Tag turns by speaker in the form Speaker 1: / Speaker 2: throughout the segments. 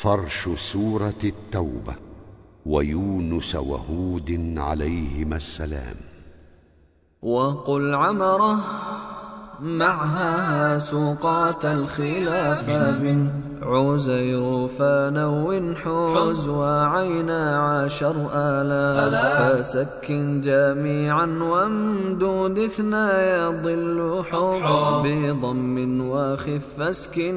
Speaker 1: فرش سورة التوبة ويونس وهود عليهما السلام.
Speaker 2: وقل عمره معها سوقات الخلافة بن عزير فنو حوز وعينا عشر آلاف فسكن جميعا وامدود اثنا يضل حب بضم وخف اسكن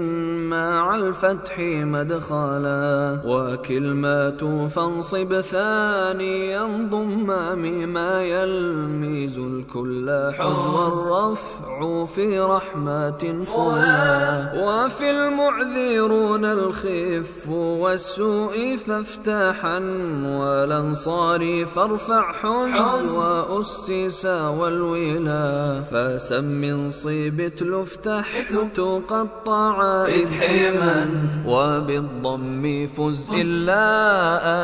Speaker 2: مع الفتح مدخلا وكلمات فانصب ثانيا ضم مما يلميز الكل حز والرفع في رحمة فلا وفي المعذرون الخف والسوء فافتحا والانصار فارفع حز وأسس والولا فسم صيبت لفتح تقطع إذ حما وبالضم فز إلا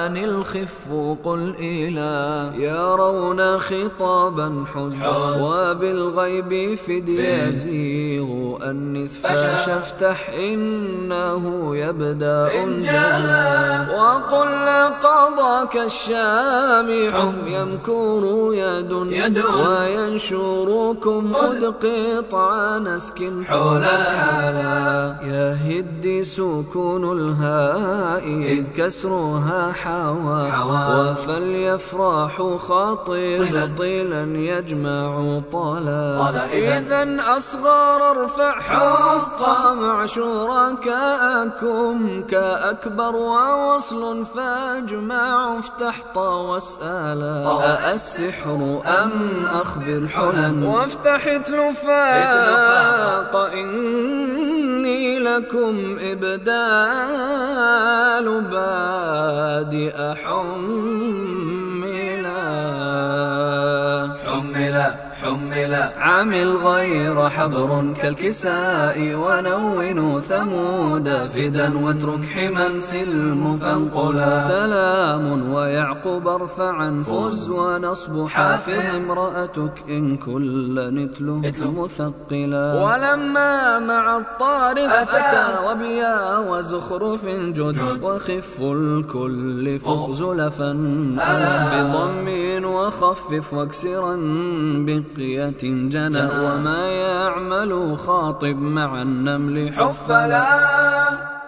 Speaker 2: آن الخف قل إلى يرون خطابا حز وبالغيب فديا يزيغ أنث فافتح إنه يبدأ جلا وقل قضاك الشامع يمكر يد, وينشركم أدقط نسك حولا يا هد سكون الهاء إذ كسرها حوى. وفليفرح خاطر طيلا. يجمع طلا إذا أصغر ارفع حقا مع شركاءكم كأكبر ووصل فاجمع افتح طا واسألا أالسحر أم أخبر حلا وافتح تلفاق إني لكم إبدال بادئ حملا حمل. عامل غير حبر كالكساء ونون ثمود. فدا واترك حما سلم فانقلا. سلام ويعقوب ارفعا فز ونصب حافظ امرأتك إن كل نتله مثقلا. ولما مع الطارق أتى. وبيا وزخرف جد. وخف الكل فوق زلفا بضم وخفف واكسرا بقية جنى وما يعمل خاطب مع النمل حفلا.